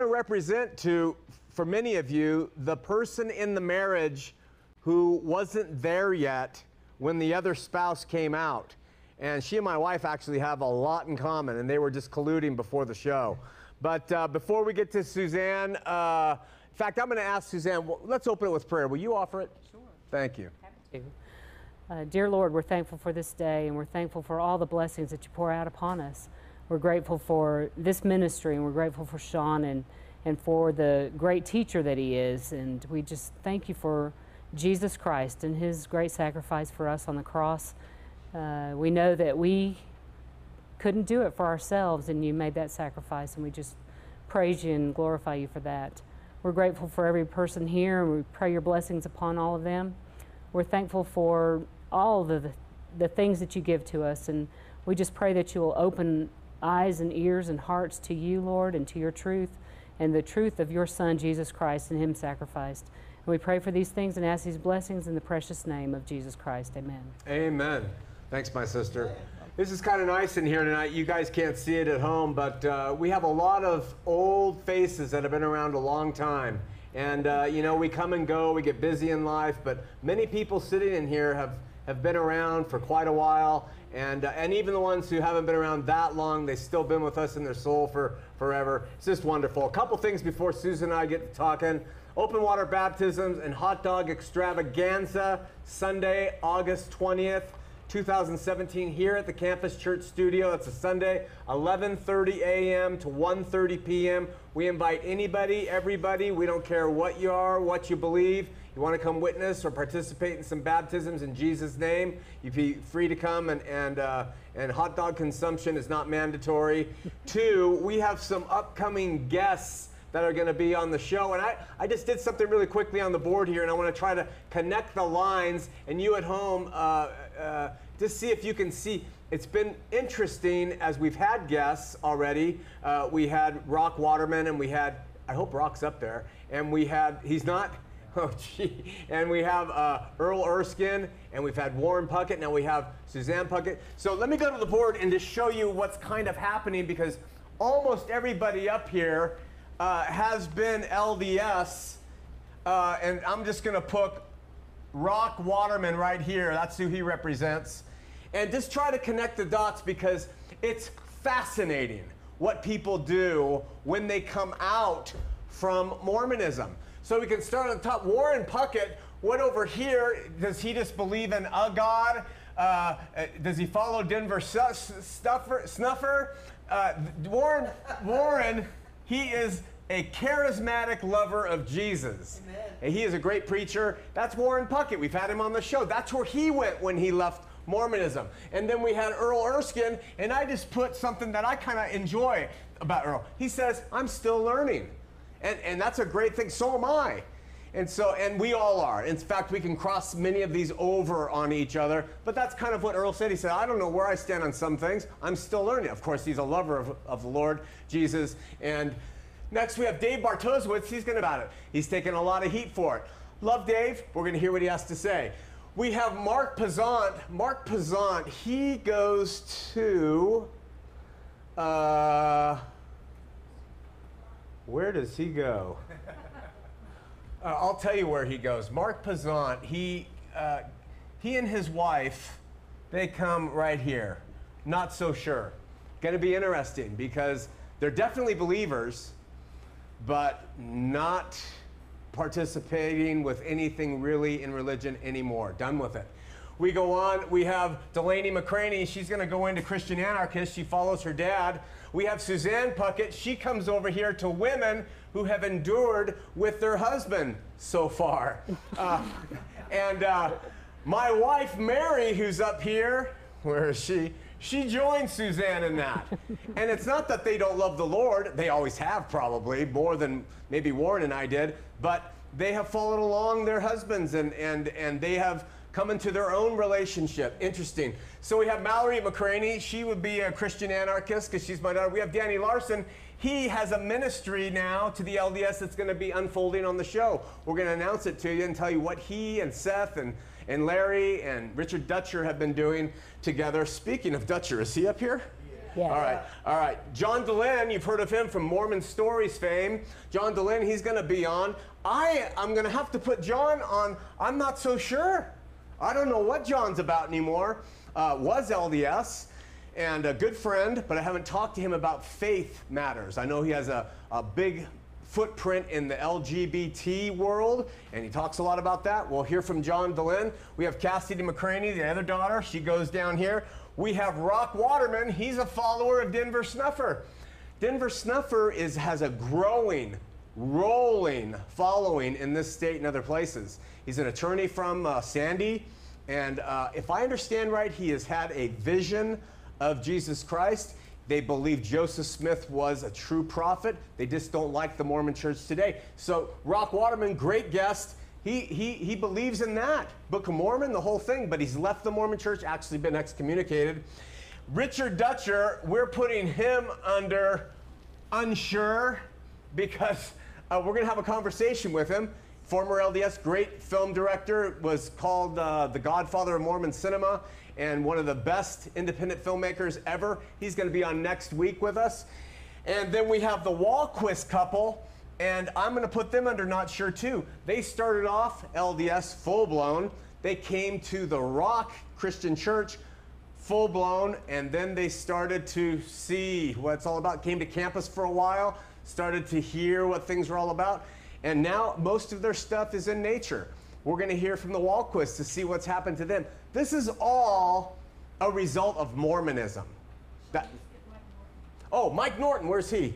to represent to, for many of you, the person in the marriage who wasn't there yet when the other spouse came out. And she and my wife actually have a lot in common, and they were just colluding before the show. But uh, before we get to Suzanne, uh, in fact, I'm going to ask Suzanne, well, let's open it with prayer. Will you offer it? Sure. Thank you. Happy to. Uh, dear Lord, we're thankful for this day and we're thankful for all the blessings that you pour out upon us. We're grateful for this ministry and we're grateful for Shawn and, and for the great teacher that he is. And we just thank you for Jesus Christ and his great sacrifice for us on the cross. Uh, we know that we couldn't do it for ourselves and you made that sacrifice and we just praise you and glorify you for that. We're grateful for every person here and we pray your blessings upon all of them. We're thankful for all the, the things that you give to us and we just pray that you will open eyes and ears and hearts to you, Lord, and to your truth and the truth of your Son, Jesus Christ, and Him sacrificed. And we pray for these things and ask these blessings in the precious name of Jesus Christ. Amen. Amen. Thanks, my sister. This is kind of nice in here tonight. You guys can't see it at home, but uh, we have a lot of old faces that have been around a long time. And, uh, you know, we come and go, we get busy in life, but many people sitting in here have, have been around for quite a while. And, uh, and even the ones who haven't been around that long, they've still been with us in their soul for forever. It's just wonderful. A couple things before Susan and I get to talking. Open water baptisms and hot dog extravaganza, Sunday, August 20th. 2017 here at the Campus Church Studio. It's a Sunday, 11:30 a.m. to 1:30 p.m. We invite anybody, everybody. We don't care what you are, what you believe. You want to come witness or participate in some baptisms in Jesus' name? You'd be free to come, and and uh, and hot dog consumption is not mandatory. Two, we have some upcoming guests that are going to be on the show. And I, I just did something really quickly on the board here, and I want to try to connect the lines. And you at home, uh, uh, see if you can see. It's been interesting as we've had guests already. Uh, we had Rock Waterman, and we had, I hope Rock's up there, and we had, he's not, oh gee, and we have uh, Earl Erskine, and we've had Warren Puckett, now we have Suzanne Puckett. So let me go to the board and just show you what's kind of happening because almost everybody up here uh, has been LDS, uh, and I'm just going to put Rock Waterman right here. That's who he represents. And just try to connect the dots because it's fascinating what people do when they come out from Mormonism. So we can start on the top. Warren Puckett went over here. Does he just believe in a God? Uh, does he follow Denver Stuffer, Snuffer? Uh, Warren, Warren, he is a charismatic lover of Jesus. He is a great preacher. That's Warren Puckett. We've had him on the show. That's where he went when he left Mormonism. And then we had Earl Erskine, and I just put something that I kind of enjoy about Earl. He says, I'm still learning. And, and that's a great thing. So am I. And so, and we all are. In fact, we can cross many of these over on each other. But that's kind of what Earl said. He said, I don't know where I stand on some things. I'm still learning. Of course, he's a lover of, of the Lord Jesus. And Next, we have Dave Bartosiewicz. He's going to about it. He's taking a lot of heat for it. Love Dave. We're going to hear what he has to say. We have Mark Pazant. Mark Pazant, he goes to. Uh, where does he go? Uh, I'll tell you where he goes. Mark Pazant, he, uh, he and his wife, they come right here. Not so sure. Going to be interesting because they're definitely believers but not participating with anything really in religion anymore. Done with it. We go on. We have Delaney McCraney. She's going to go into Christian anarchist. She follows her dad. We have Suzanne Puckett. She comes over here to women who have endured with their husband so far. Uh, and uh, my wife, Mary, who's up here, where is she? She joined Suzanne in that. and it's not that they don't love the Lord, they always have probably, more than maybe Warren and I did, but they have followed along their husbands and, and, and they have come into their own relationship. Interesting. So we have Mallory McCraney. She would be a Christian anarchist because she's my daughter. We have Danny Larson. He has a ministry now to the LDS that's going to be unfolding on the show. We're going to announce it to you and tell you what he and Seth and and Larry and Richard Dutcher have been doing together. Speaking of Dutcher, is he up here? Yes. All right. All right. John Dehlin, you've heard of him from Mormon Stories fame. John Dehlin, he's going to be on. I, I'm going to have to put John on. I'm not so sure. I don't know what John's about anymore. Uh, was LDS and a good friend, but I haven't talked to him about faith matters. I know he has a, a big footprint in the LGBT world, and he talks a lot about that. We'll hear from John Dehlin. We have Cassidy McCraney, the other daughter. She goes down here. We have Rock Waterman. He's a follower of Denver Snuffer. Denver Snuffer is, has a growing, rolling following in this state and other places. He's an attorney from uh, Sandy, and uh, if I understand right, he has had a vision of Jesus Christ. They believe Joseph Smith was a true prophet. They just don't like the Mormon church today. So, Rock Waterman, great guest. He, he, he believes in that. Book of Mormon, the whole thing, but he's left the Mormon church, actually been excommunicated. Richard Dutcher, we're putting him under unsure because uh, we're going to have a conversation with him. Former LDS, great film director, was called uh, the Godfather of Mormon cinema and one of the best independent filmmakers ever. He's going to be on next week with us. And then we have the Walquist couple, and I'm going to put them under not sure too. They started off LDS full blown. They came to the Rock Christian Church full blown, and then they started to see what it's all about. Came to campus for a while, started to hear what things were all about, and now most of their stuff is in nature. We're going to hear from the Walquists to see what's happened to them. This is all a result of Mormonism. That, oh, Mike Norton, where's he?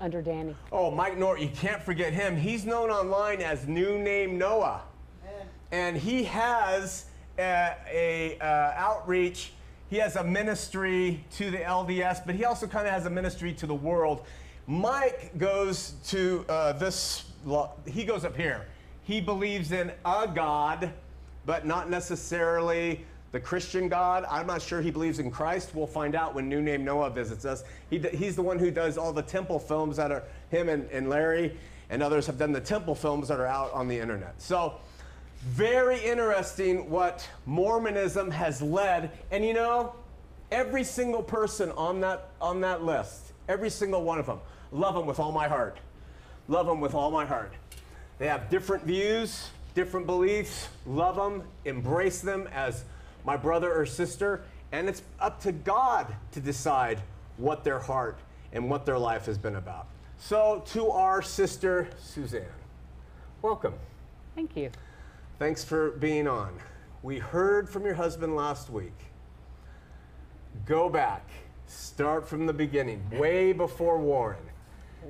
Under Danny. Oh, Mike Norton, you can't forget him. He's known online as New Name Noah. And he has a, a uh, outreach. He has a ministry to the LDS, but he also kind of has a ministry to the world. Mike goes to uh, this, he goes up here. He believes in a God, but not necessarily the Christian God. I'm not sure he believes in Christ. We'll find out when New Name Noah visits us. He, he's the one who does all the temple films that are, him and, and Larry and others have done the temple films that are out on the internet. So, very interesting what Mormonism has led. And you know, every single person on that, on that list, every single one of them, love them with all my heart. Love them with all my heart. They have different views, different beliefs. Love them, embrace them as my brother or sister. And it's up to God to decide what their heart and what their life has been about. So, to our sister, Suzanne, welcome. Thank you. Thanks for being on. We heard from your husband last week. Go back, start from the beginning, way before Warren.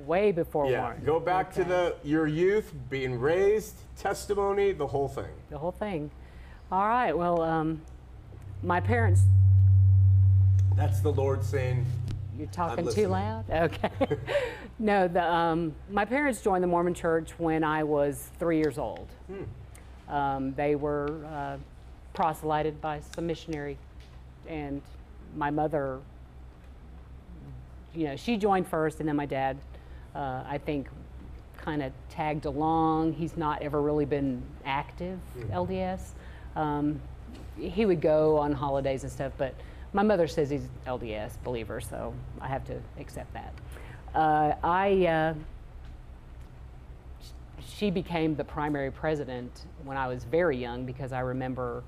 Way before Yeah, Warren. go back to the your youth, being raised, testimony, the whole thing. the whole thing. All right. Well, um, my parents. That's the Lord saying, You're talking too loud. Okay. no, the um, my parents joined the Mormon Church when I was three years old. Um, they were uh, proselyted by some missionary, and my mother. You know, she joined first, and then my dad, uh, I think, kind of tagged along. He's not ever really been active LDS. Um, he would go on holidays and stuff, but my mother says he's LDS believer, so I have to accept that. Uh, I uh, she became the primary president when I was very young because I remember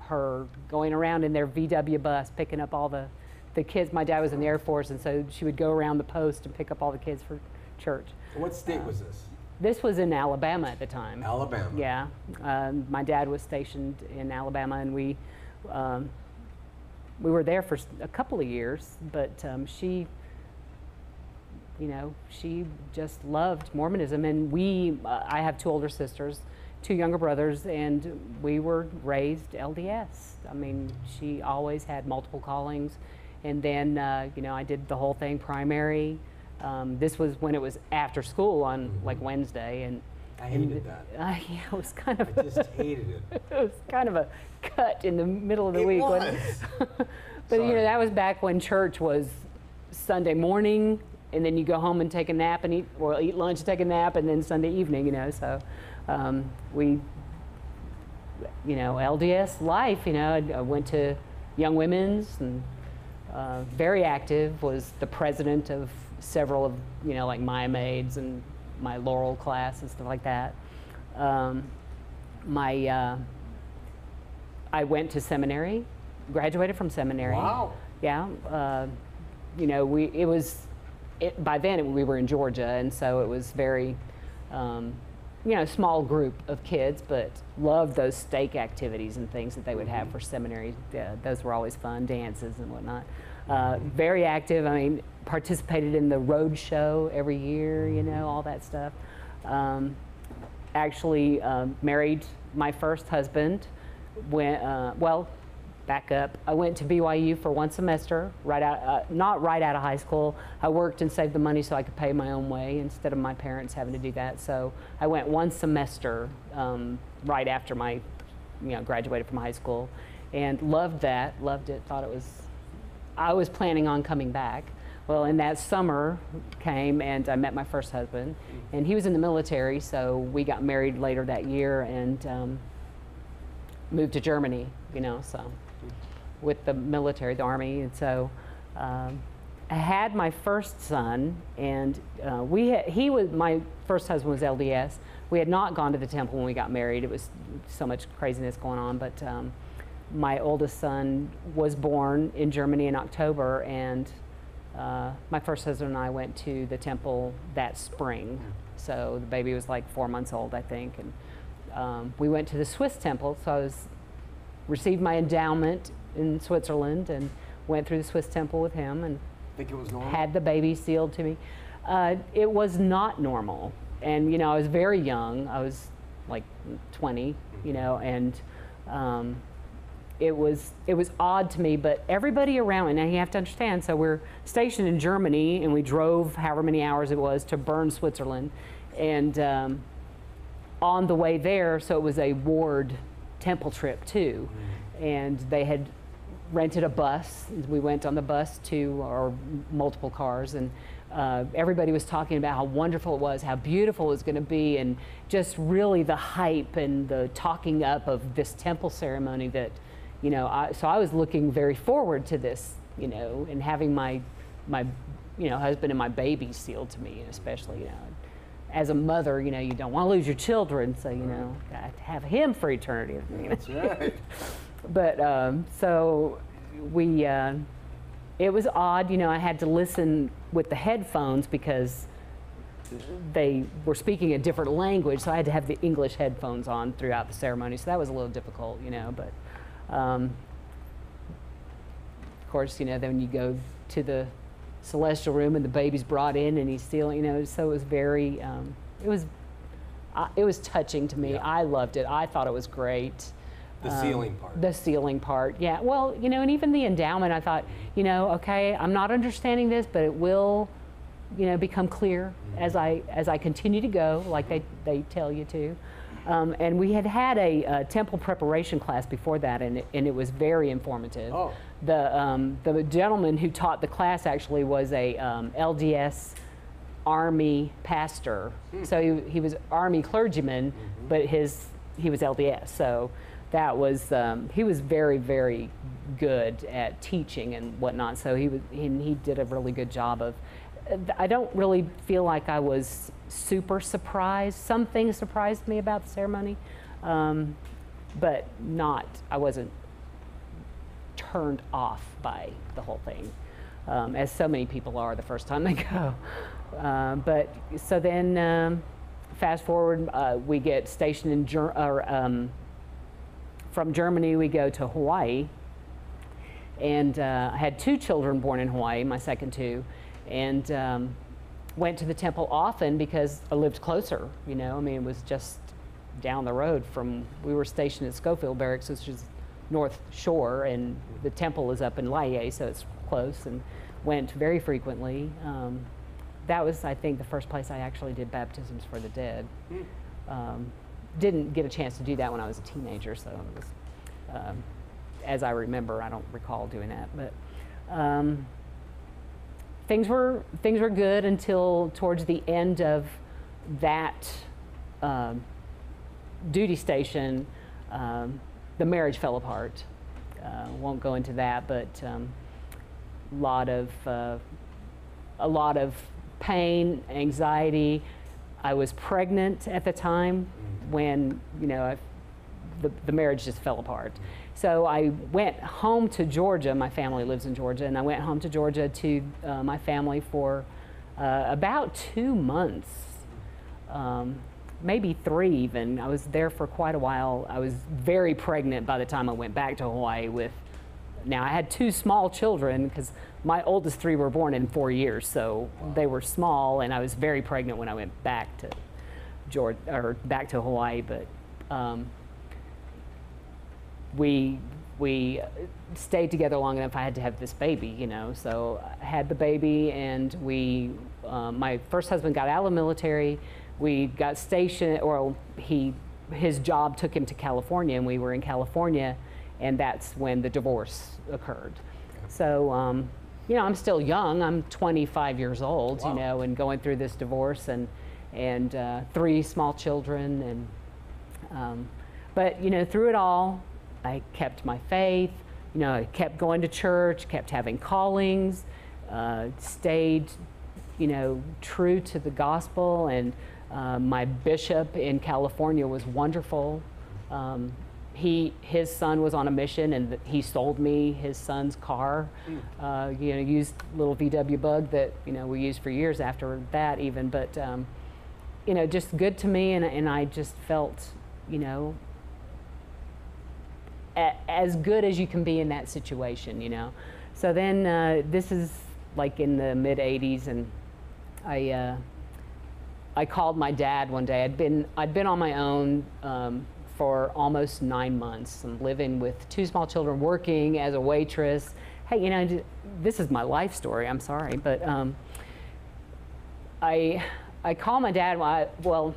her going around in their VW bus picking up all the, the kids. My dad was in the Air Force, and so she would go around the post and pick up all the kids for church. what state was this? This was in Alabama at the time. Alabama. Yeah, um, my dad was stationed in Alabama, and we um, we were there for a couple of years. But um, she, you know, she just loved Mormonism, and we. Uh, I have two older sisters, two younger brothers, and we were raised LDS. I mean, she always had multiple callings, and then uh, you know I did the whole thing primary. Um, this was when it was after school on like Wednesday, and I and hated that. uh, yeah, it was kind of I just hated it. it was kind of a cut in the middle of the It week. it? but you know, that was back when church was Sunday morning, and then you go home and take a nap and eat, or eat lunch, and take a nap, and then Sunday evening. You know, so um, we, you know, LDS life. You know, I, I went to Young Women's and uh, very active, was the president of several of, you know, like Mia Maids and my Laurel class and stuff like that. Um, my, uh, I went to seminary, graduated from seminary. Wow. Yeah. Uh, you know, we, it was, it, by then it, we were in Georgia, and so it was very, um, you know, small group of kids, but loved those stake activities and things that they would have for seminary. Yeah, those were always fun, dances and whatnot. Uh, very active. I mean, participated in the road show every year. You know, all that stuff. Um, actually, um, married my first husband. When uh, well, back up. I went to BYU for one semester, right out, uh, not right out of high school. I worked and saved the money so I could pay my own way instead of my parents having to do that. So I went one semester um, right after my, you know, graduated from high school, and loved that. Loved it. Thought it was. I was planning on coming back. Well, in that summer came and I met my first husband, and he was in the military, so we got married later that year and um, moved to Germany. You know, so with the military, the army, and so um, I had my first son, and uh, we had, he was my first husband was LDS. We had not gone to the temple when we got married. It was so much craziness going on, but um, my oldest son was born in Germany in October, and uh, my first husband and I went to the temple that spring. So the baby was like four months old, I think, and um, we went to the Swiss temple. So I was received my endowment in Switzerland and went through the Swiss temple with him and Think it was normal? had the baby sealed to me. Uh, it was not normal. And, you know, I was very young. I was like 20, you know, and um, it was it was odd to me, but everybody around me, now you have to understand, so we're stationed in Germany and we drove however many hours it was to Bern, Switzerland. And um, on the way there, so it was a ward temple trip too. And they had rented a bus. We went on the bus to, or multiple cars, and uh, everybody was talking about how wonderful it was, how beautiful it was going to be, and just really the hype and the talking up of this temple ceremony that, you know, I, so I was looking very forward to this, you know, and having my, my, you know, husband and my baby sealed to me, and especially, you know. As a mother, you know, you don't want to lose your children, so, you know, to have him for eternity. That's right. But um, so we, uh, it was odd, you know, I had to listen with the headphones because they were speaking a different language, so I had to have the English headphones on throughout the ceremony. So that was a little difficult, you know. But um, of course, you know, then you go to the celestial room and the baby's brought in and he's still, you know, so it was very, um, it was, uh, it was touching to me. Yeah. I loved it. I thought it was great. The Um, sealing part. The sealing part, yeah. Well, you know, and even the endowment, I thought, you know, okay, I'm not understanding this, but it will, you know, become clear as I as I continue to go, like they they tell you to. Um, and we had had a, uh temple preparation class before that, and it, and it was very informative. Oh. The um, the gentleman who taught the class actually was a um, LDS Army pastor. So he, he was Army clergyman, but his he was LDS. So that was um, he was very very good at teaching and whatnot. So he was he did a really good job of. I don't really feel like I was super surprised. Some things surprised me about the ceremony, um, but not. I wasn't turned off by the whole thing, um, as so many people are the first time they go. Uh, but so then, um, fast forward, uh, we get stationed in Ger- or, um, from Germany. We go to Hawaii, and uh, I had two children born in Hawaii, my second two, and um, went to the temple often because I lived closer. You know, I mean, it was just down the road from. We were stationed at Schofield Barracks, which is North Shore, and the temple is up in Laie, so it's close, and went very frequently. Um, that was, I think, the first place I actually did baptisms for the dead. Um, didn't get a chance to do that when I was a teenager, so was, um, as I remember, I don't recall doing that. But um, things were things were good until towards the end of that um, duty station. Um, the marriage fell apart. Uh, won't go into that, but um, lot of uh, a lot of pain, anxiety. I was pregnant at the time when you know I, the the marriage just fell apart. So I went home to Georgia. My family lives in Georgia, and I went home to Georgia to uh, my family for uh, about two months, um, maybe three even. I was there for quite a while. I was very pregnant by the time I went back to Hawaii with. Now I had two small children because my oldest three were born in four years, so they were small, and I was very pregnant when I went back to Georgia or back to Hawaii. But um, we we stayed together long enough. I had to have this baby, you know. So I had the baby, and we. Um, my first husband got out of the military. We got stationed, or he his job took him to California, and we were in California, and that's when the divorce occurred. So. Um, you know, I'm still young. I'm 25 years old, Wow. you know, and going through this divorce and and uh, three small children and um, but you know, through it all, I kept my faith. You know, I kept going to church, kept having callings, uh, stayed, you know, true to the gospel. And uh, my bishop in California was wonderful. Um, he, his son was on a mission, and he sold me his son's car. Uh, you know, used little VW Bug that you know we used for years after that, even. But um, you know, just good to me, and, and I just felt, you know, a, as good as you can be in that situation, you know. So then uh, this is like in the mid 80s, and I uh, I called my dad one day. I'd been I'd been on my own um, for almost nine months. I'm living with two small children, working as a waitress. Hey, you know, this is my life story. I'm sorry, but. Um, I I called my dad. I, well,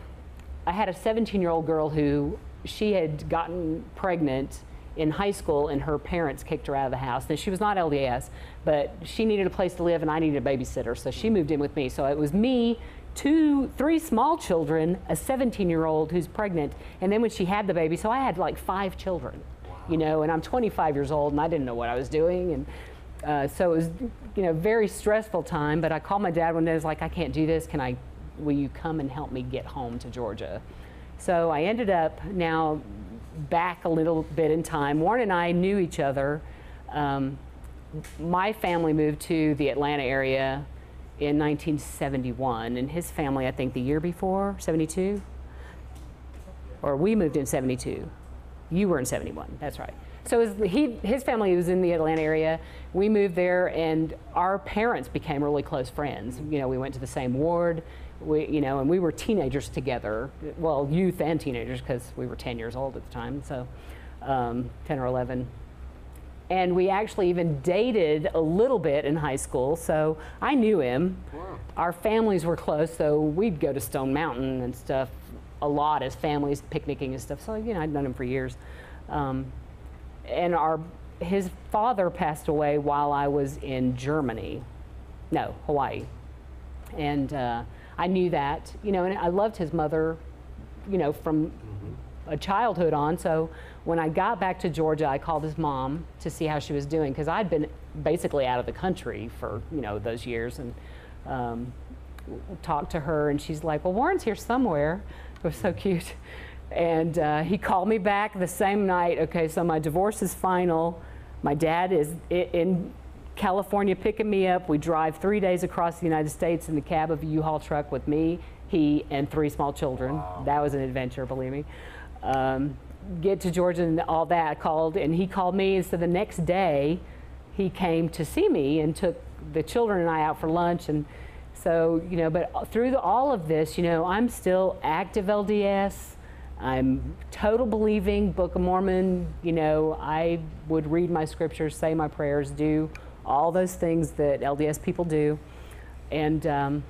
I had a 17 year old girl who she had gotten pregnant in high school, and her parents kicked her out of the house. And she was not LDS, but she needed a place to live, and I needed a babysitter, so she moved in with me. So it was me. Two, three small children, a 17 year old who's pregnant, and then when she had the baby, so I had like five children, you know, and I'm 25 years old and I didn't know what I was doing. And uh, so it was, you know, very stressful time. But I called my dad one day. I was like, I can't do this. Can I? Will you come and help me get home to Georgia? So I ended up now back a little bit in time. Warren and I knew each other. Um, my family moved to the Atlanta area in 1971, and his family, I think, the year before, 72, or we moved in 72. You were in 71. That's right. So his, he, his family was in the Atlanta area. We moved there, and our parents became really close friends. You know, we went to the same ward. We, you know, and we were teenagers together. Well, youth and teenagers, because we were 10 years old at the time. So, um, 10 or 11. And we actually even dated a little bit in high school. So I knew him. Wow. Our families were close, so we'd go to Stone Mountain and stuff a lot as families, picnicking and stuff. So, you know, I'd known him for years. Um, and our, his father passed away while I was in Germany. No, Hawaii. And uh, I knew that, you know, and I loved his mother, you know, from a childhood on. So when I got back to Georgia, I called his mom to see how she was doing because I'd been basically out of the country for you know those years and um, talked to her, and she's like, "Well, Warren's here somewhere." It was so cute. And uh, he called me back the same night. Okay, so my divorce is final. My dad is in California picking me up. We drive three days across the United States in the cab of a U-Haul truck with me, he, and three small children. That was an adventure, believe me. Um, get to Georgia and all that. Called, and he called me. And so the next day, he came to see me and took the children and I out for lunch. And so, you know, but through the, all of this, you know, I'm still active LDS. I'm total believing, Book of Mormon. You know, I would read my scriptures, say my prayers, do all those things that LDS people do. And um,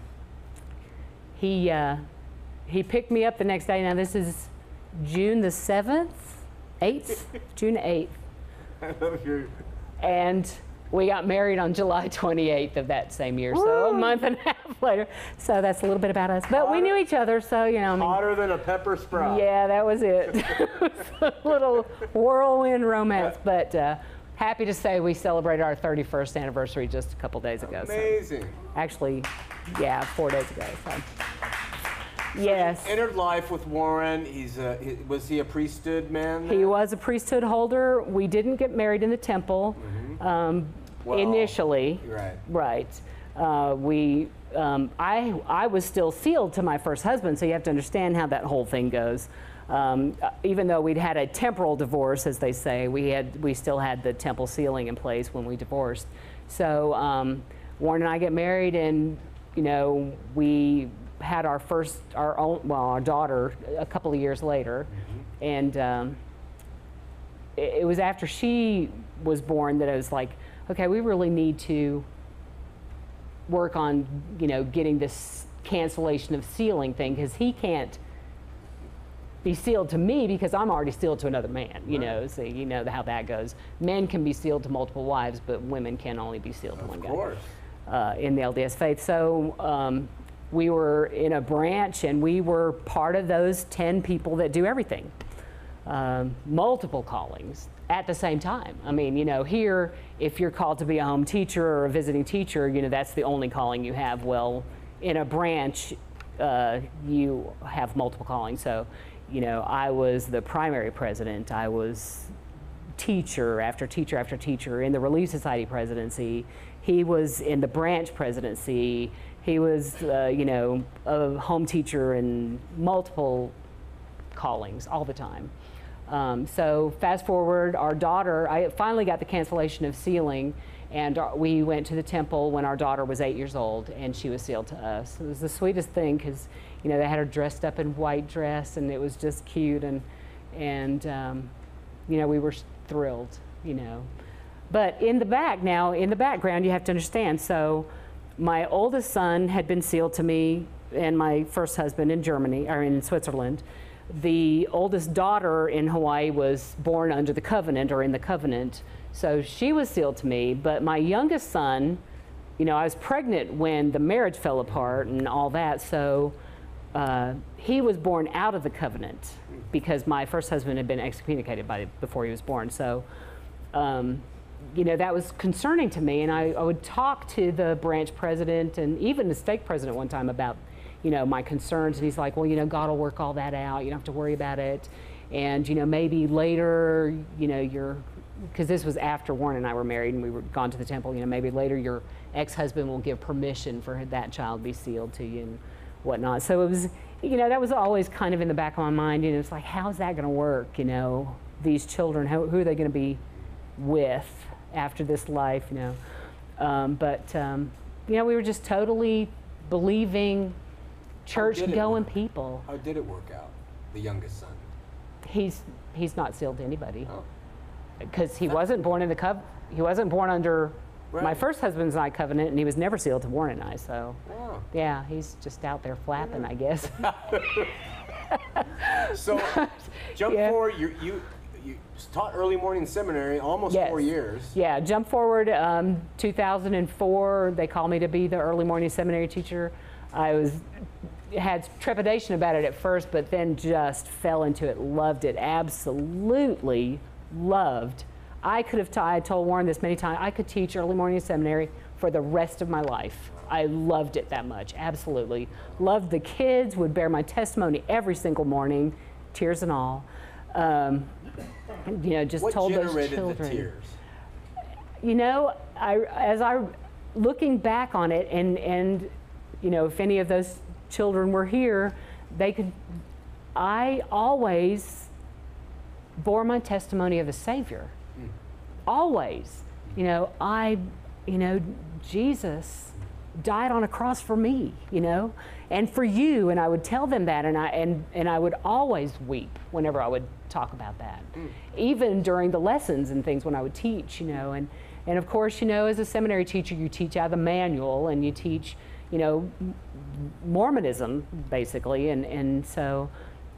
he, uh, he picked me up the next day. Now, this is June the 7th, 8th, June 8th. I love your. And we got married on July 28th of that same year, so a month and a half later. So that's a little bit about us. But we knew each other, so, you know, I mean, Hotter than a pepper sprout. yeah, that was it. it was a little whirlwind romance, but uh, happy to say we celebrated our 31st anniversary just a couple days ago. So Amazing. actually, yeah, four days ago. So. Yes. Entered life with Warren. He's a, he, was he a priesthood man? He was a priesthood holder. We didn't get married in the temple um, Well, initially. Right. Right. Uh, we, um, I, I was still sealed to my first husband, so you have to understand how that whole thing goes. Um, uh, even though we'd had a temporal divorce, as they say, we had, we still had the temple sealing in place when we divorced. So um, Warren and I get married, and you know we had our first, our own, well, our daughter a couple of years later, and. Um, it it was after she was born that I was like, okay, we really need to work on, you know, getting this cancellation of sealing thing because he can't be sealed to me because I'm already sealed to another man. You know, so you know how that goes. Men can be sealed to multiple wives, but women can only be sealed to one Of guy uh, in the LDS faith. So um, we were in a branch, and we were part of those 10 people that do everything, um, multiple callings at the same time. I mean, you know, here, if you're called to be a home teacher or a visiting teacher, you know, that's the only calling you have. Well, in a branch, uh, you have multiple callings. So, you know, I was the primary president. I was teacher after teacher after teacher in the Relief Society presidency. He was in the branch presidency. He was, uh, you know, a home teacher in multiple callings all the time. Um, so fast forward, our daughter, I finally got the cancellation of sealing, and we went to the temple when our daughter was eight years old, and she was sealed to us. It was the sweetest thing because, you know, they had her dressed up in white dress, and it was just cute, and and um, you know, we were thrilled, you know. But in the back now, in the background, you have to understand. So, my oldest son had been sealed to me, and my first husband in Germany or in Switzerland. The oldest daughter in Hawaii was born under the covenant or in the covenant, so she was sealed to me. But my youngest son, you know, I was pregnant when the marriage fell apart and all that, so uh, he was born out of the covenant because my first husband had been excommunicated by before he was born. So, um, you know, that was concerning to me, and I, I would talk to the branch president and even the stake president one time about, you know, my concerns, and he's like, well, you know, God will work all that out. You don't have to worry about it, and you know, maybe later, you know, your because this was after Warren and I were married and we were gone to the temple. You know, maybe later your ex-husband will give permission for that child to be sealed to you and whatnot. So it was, you know, that was always kind of in the back of my mind. You know, it's like, how's that going to work? You know, these children, how, who are they going to be with after this life? You know, um, but um, you know, we were just totally believing, church-going people. How did it work out? The youngest son. He's he's not sealed to anybody. Oh. because he wasn't born in the cov he wasn't born under my first husband's and I covenant and he was never sealed to Warren and I so Wow. yeah he's just out there flapping I guess So, jump Yeah. forward. You, you you taught early morning seminary almost Yes. four years. yeah jump forward um, 2004 they called me to be the early morning seminary teacher. I was had trepidation about it at first but then just fell into it loved it absolutely loved. I could have I told Warren this many times I could teach early morning seminary for the rest of my life. I loved it that much absolutely. Loved the kids would bear my testimony every single morning tears and all. Um, you know just What told those generated children the tears? you know, I, as I looking back on it, and and you know, if any of those children were here, they could. I always bore my testimony of the Savior. Hmm. Always, you know, I, you know, Jesus died on a cross for me, you know, and for you, and I would tell them that, and I and and I would always weep whenever I would talk about that, mm. even during the lessons and things when I would teach, you know, and and of course, you know, as a seminary teacher, you teach out of the manual, and you teach, you know, Mormonism basically, and and so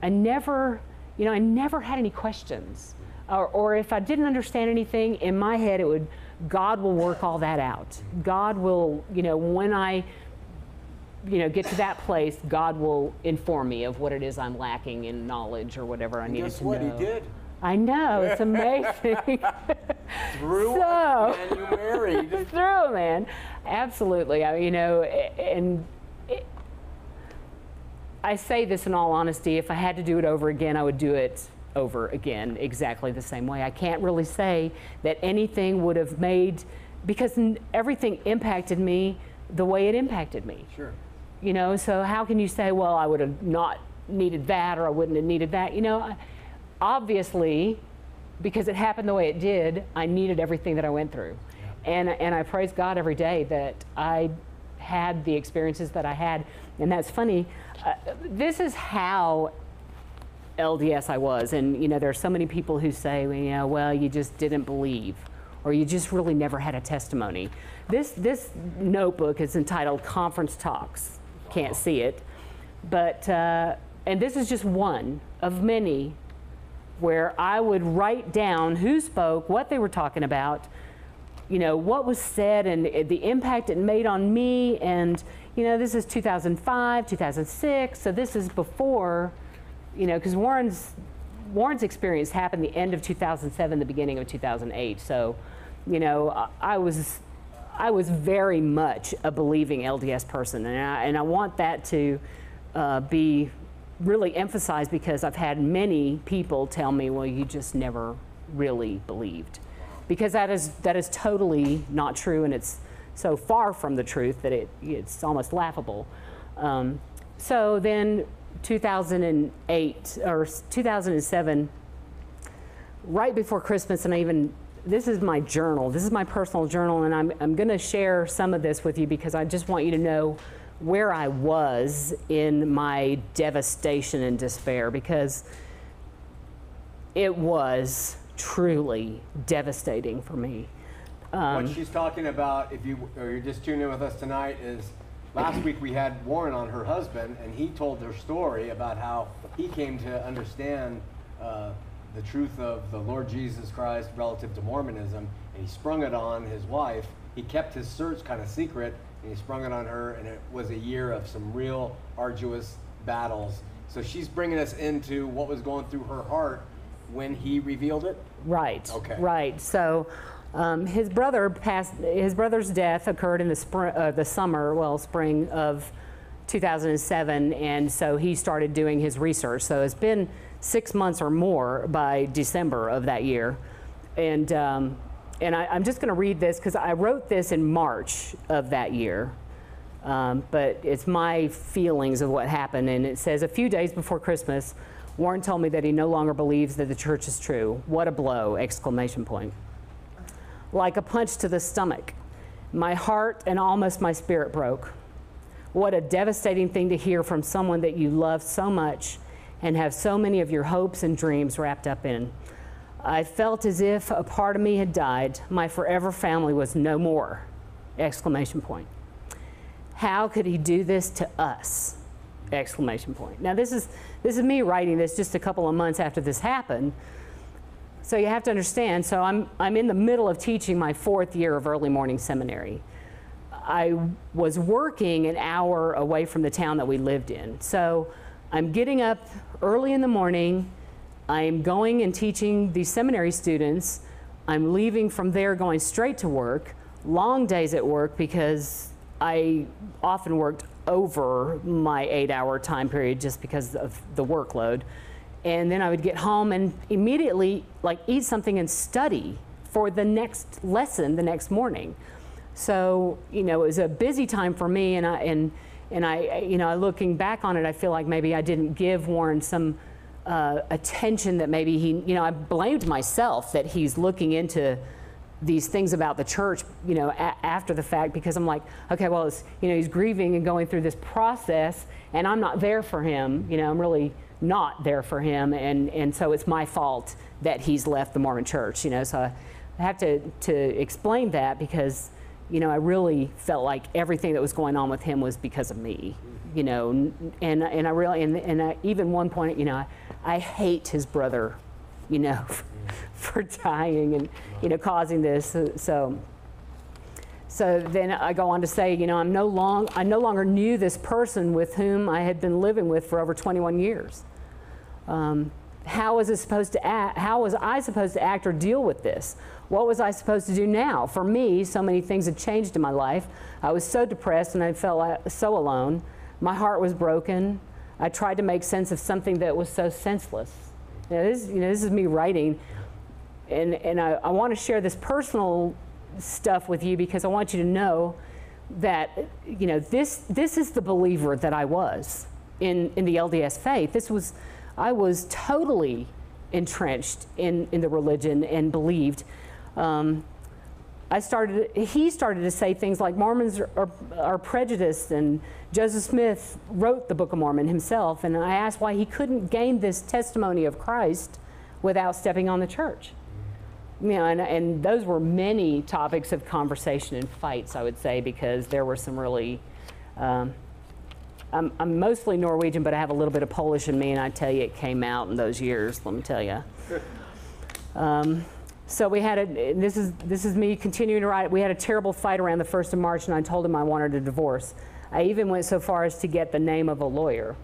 I never, you know, I never had any questions, or or if I didn't understand anything in my head, it would. God will work all that out. God will, you know, when I you know, get to that place, God will inform me of what it is I'm lacking in knowledge or whatever I And needed guess to what? know. He did. I know, it's amazing. Through So- a man you married. Through, man. Absolutely. I, you know, and it, I say this in all honesty. If I had to do it over again, I would do it over again exactly the same way. I can't really say that anything would have made, because everything impacted me the way it impacted me. Sure. You know, so how can you say, well, I would have not needed that or I wouldn't have needed that? You know, obviously, because it happened the way it did, I needed everything that I went through. And, and I praise God every day that I had the experiences that I had. And that's funny. Uh, this is how LDS I was. And, you know, there are so many people who say, well, you know, well, you just didn't believe or you just really never had a testimony. This, this notebook is entitled Conference Talks. Can't see it. But, uh, and this is just one of many where I would write down who spoke, what they were talking about, you know, what was said and the impact it made on me. And, you know, this is 2005, 2006. So this is before, you know, because Warren's, Warren's experience happened the end of 2007, the beginning of 2008. So, you know, I, I was, I was very much a believing LDS person. And I, and I want that to uh, be really emphasized because I've had many people tell me, well, you just never really believed because that is that is totally not true, and it's so far from the truth that it it's almost laughable. Um, so then, 2008 or 2007, right before Christmas, and I even this is my journal. This is my personal journal, and I'm I'm going to share some of this with you because I just want you to know where I was in my devastation and despair because it was truly devastating for me. Um, what she's talking about, if you or you're just tuning in with us tonight, is last week we had Warren on her husband, and he told their story about how he came to understand uh, the truth of the Lord Jesus Christ relative to Mormonism, and he sprung it on his wife. He kept his search kind of secret, and he sprung it on her, and it was a year of some real arduous battles. So she's bringing us into what was going through her heart when he revealed it. Right. Okay. Right. So, um, his brother passed. His brother's death occurred in the spring, uh, the summer, well, spring of 2007, and so he started doing his research. So it's been six months or more by December of that year, and um, and I, I'm just going to read this because I wrote this in March of that year. Um, but it's my feelings of what happened. And it says, a few days before Christmas, Warren told me that he no longer believes that the church is true. What a blow! Exclamation point. Like a punch to the stomach. My heart and almost my spirit broke. What a devastating thing to hear from someone that you love so much and have so many of your hopes and dreams wrapped up in. I felt as if a part of me had died. My forever family was no more. Exclamation point. How could he do this to us? Exclamation point. Now this is this is me writing this just a couple of months after this happened. So you have to understand. So I'm I'm in the middle of teaching my fourth year of early morning seminary. I was working an hour away from the town that we lived in. So I'm getting up early in the morning. I'm going and teaching these seminary students. I'm leaving from there going straight to work. Long days at work because I often worked over my eight hour time period just because of the workload. And then I would get home and immediately like eat something and study for the next lesson the next morning. So, you know, it was a busy time for me and I and and I you know, looking back on it, I feel like maybe I didn't give Warren some uh, attention that maybe he, you know, I blamed myself that he's looking into these things about the church, you know, after the fact because I'm like, okay, well, it's, you know, he's grieving and going through this process, and I'm not there for him. You know, I'm really not there for him, and and so it's my fault that he's left the Mormon Church. You know, so I have to to explain that because, you know, I really felt like everything that was going on with him was because of me. You know, and and I really and and I, even one point, you know, I, I hate his brother you know, for dying and, you know, causing this. So- So, so then I go on to say, you know, I'm no long, I no longer knew this person with whom I had been living with for over 21 years. Um, how was it supposed to act? How was I supposed to act or deal with this? What was I supposed to do now? For me, so many things had changed in my life. I was so depressed and I felt so alone. My heart was broken. I tried to make sense of something that was so senseless. Now, this, you know, this is me writing, and, and I, I want to share this personal stuff with you because I want you to know that, you know, this, this is the believer that I was in, in the LDS faith. This was, I was totally entrenched in, in the religion and believed. Um, I started, he started to say things like Mormons are, are, are, prejudiced, and Joseph Smith wrote the Book of Mormon himself. And I asked why he couldn't gain this testimony of Christ without stepping on the church. You know, and, and those were many topics of conversation and fights, I would say, because there were some really. Um, I'm, I'm mostly Norwegian, but I have a little bit of Polish in me, and I tell you, it came out in those years, let me tell you. Um, so we had a, this is, this is me continuing to write. We had a terrible fight around the 1st of March, and I told him I wanted a divorce. I even went so far as to get the name of a lawyer.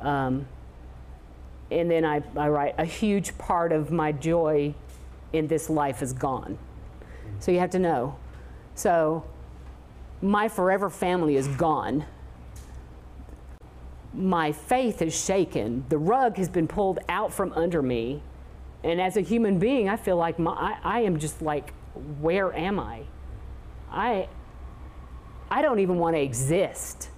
Um, and then I, I write, a huge part of my joy in this life is gone. So you have to know. So my forever family is gone. My faith is shaken. The rug has been pulled out from under me and as a human being, I feel like my, I, I am just like, where am I? I, I don't even want to exist.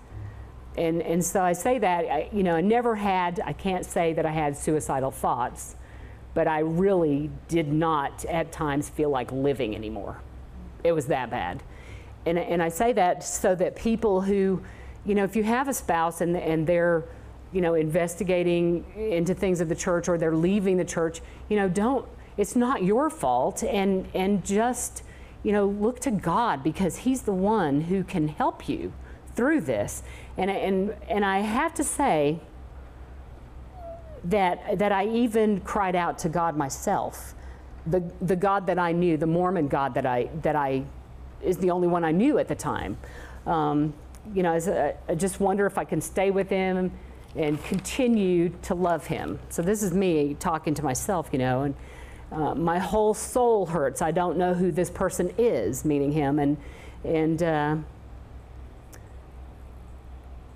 And, and so I say that, I, you know, I never had, I can't say that I had suicidal thoughts, but I really did not at times feel like living anymore. It was that bad. And, and I say that so that people who, you know, if you have a spouse and, and they're, you know, investigating into things of the church or they're leaving the church, you know, don't, it's not your fault. And, and just, you know, look to God because He's the one who can help you through this. And, and, and I have to say that, that I even cried out to God myself. The, the God that I knew, the Mormon God that I, that I is the only one I knew at the time. Um, you know, I just wonder if I can stay with him and continue to love him. So this is me talking to myself, you know, and uh, my whole soul hurts. I don't know who this person is, meaning him, and and uh,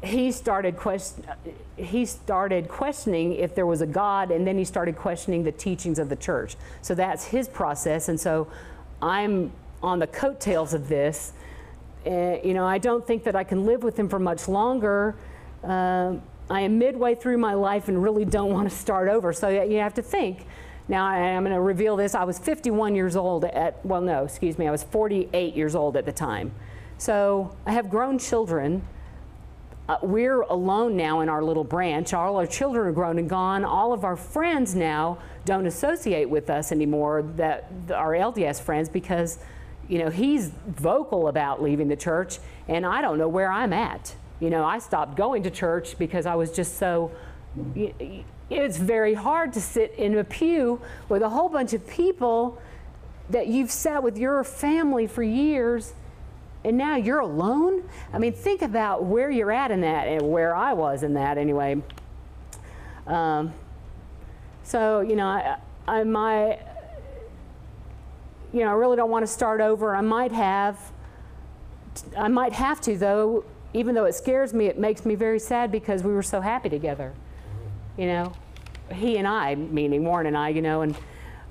he started he started questioning if there was a God, and then he started questioning the teachings of the church. So that's his process, and so I'm on the coattails of this. Uh, you know, I don't think that I can live with him for much longer. Uh, I am midway through my life and really don't want to start over. So you have to think. Now, I'm going to reveal this. I was 51 years old at, well, no, excuse me, I was 48 years old at the time. So I have grown children. Uh, we're alone now in our little branch. All our children are grown and gone. All of our friends now don't associate with us anymore, that our LDS friends, because you know he's vocal about leaving the church, and I don't know where I'm at. You know, I stopped going to church because I was just so. It's very hard to sit in a pew with a whole bunch of people that you've sat with your family for years and now you're alone. I mean, think about where you're at in that and where I was in that anyway. Um, so, you know, I, I might, you know, I really don't want to start over. I might have, I might have to though even though it scares me, it makes me very sad because we were so happy together. You know, he and I, meaning Warren and I, you know, and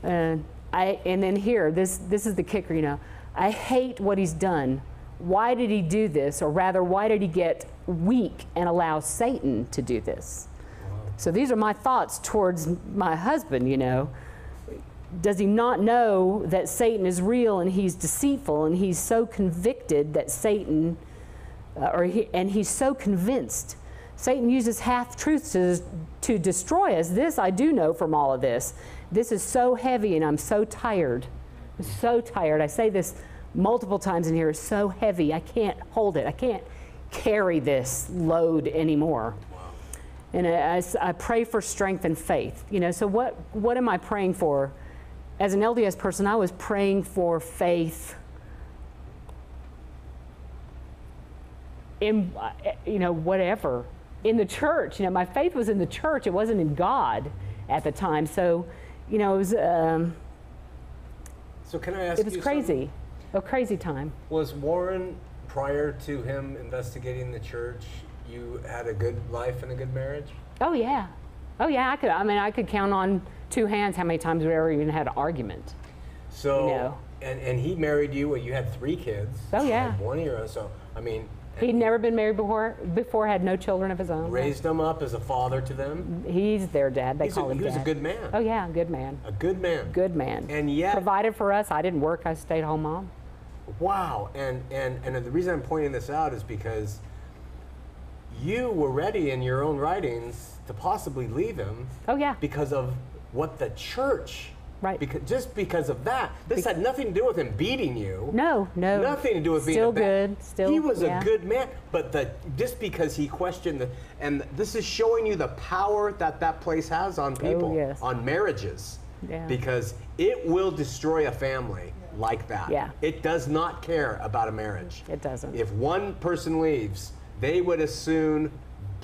uh, I, and then here, this this is the kicker, you know. I hate what he's done. Why did he do this? Or rather, why did he get weak and allow Satan to do this? So these are my thoughts towards my husband, you know. Does he not know that Satan is real and he's deceitful and he's so convicted that Satan uh, or he, and he's so convinced. Satan uses half truths to, to destroy us. This I do know from all of this. This is so heavy, and I'm so tired. I'm so tired. I say this multiple times in here. It's so heavy. I can't hold it. I can't carry this load anymore. And I, I, I pray for strength and faith. You know, so what, what am I praying for? As an LDS person, I was praying for faith in, you know, whatever, in the church. You know, my faith was in the church. It wasn't in God at the time. So, you know, it was um, So can I ask it was crazy, something? a crazy time. Was Warren prior to him investigating the church? You had a good life and a good marriage. Oh yeah, oh yeah. I could. I mean, I could count on two hands how many times we ever even had an argument. So No. and and he married you. Well, you had three kids. Oh, yeah. one of your own. So I mean, He'd never been married before. Before had no children of his own. raised them up as a father to them. He's their dad. They He's call a, him he was dad. a good man. Oh yeah, a good man. A good man. Good man. And yet, Provided for us. I didn't work. I stayed home mom. wow. And and and the reason I'm pointing this out is because you were ready in your own writings to possibly leave him Oh yeah. because of what the church. Right. Because just because of that, this had nothing to do with him beating you. No, no. Nothing to do with being Still a bad. good. Still. he was yeah. a good man, but the just because he questioned the, and this is showing you the power that that place has on oh, people, Oh, yes. on marriages, Yeah. because it will destroy a family like that. Yeah. It does not care about a marriage. It doesn't. If one person leaves, they would as soon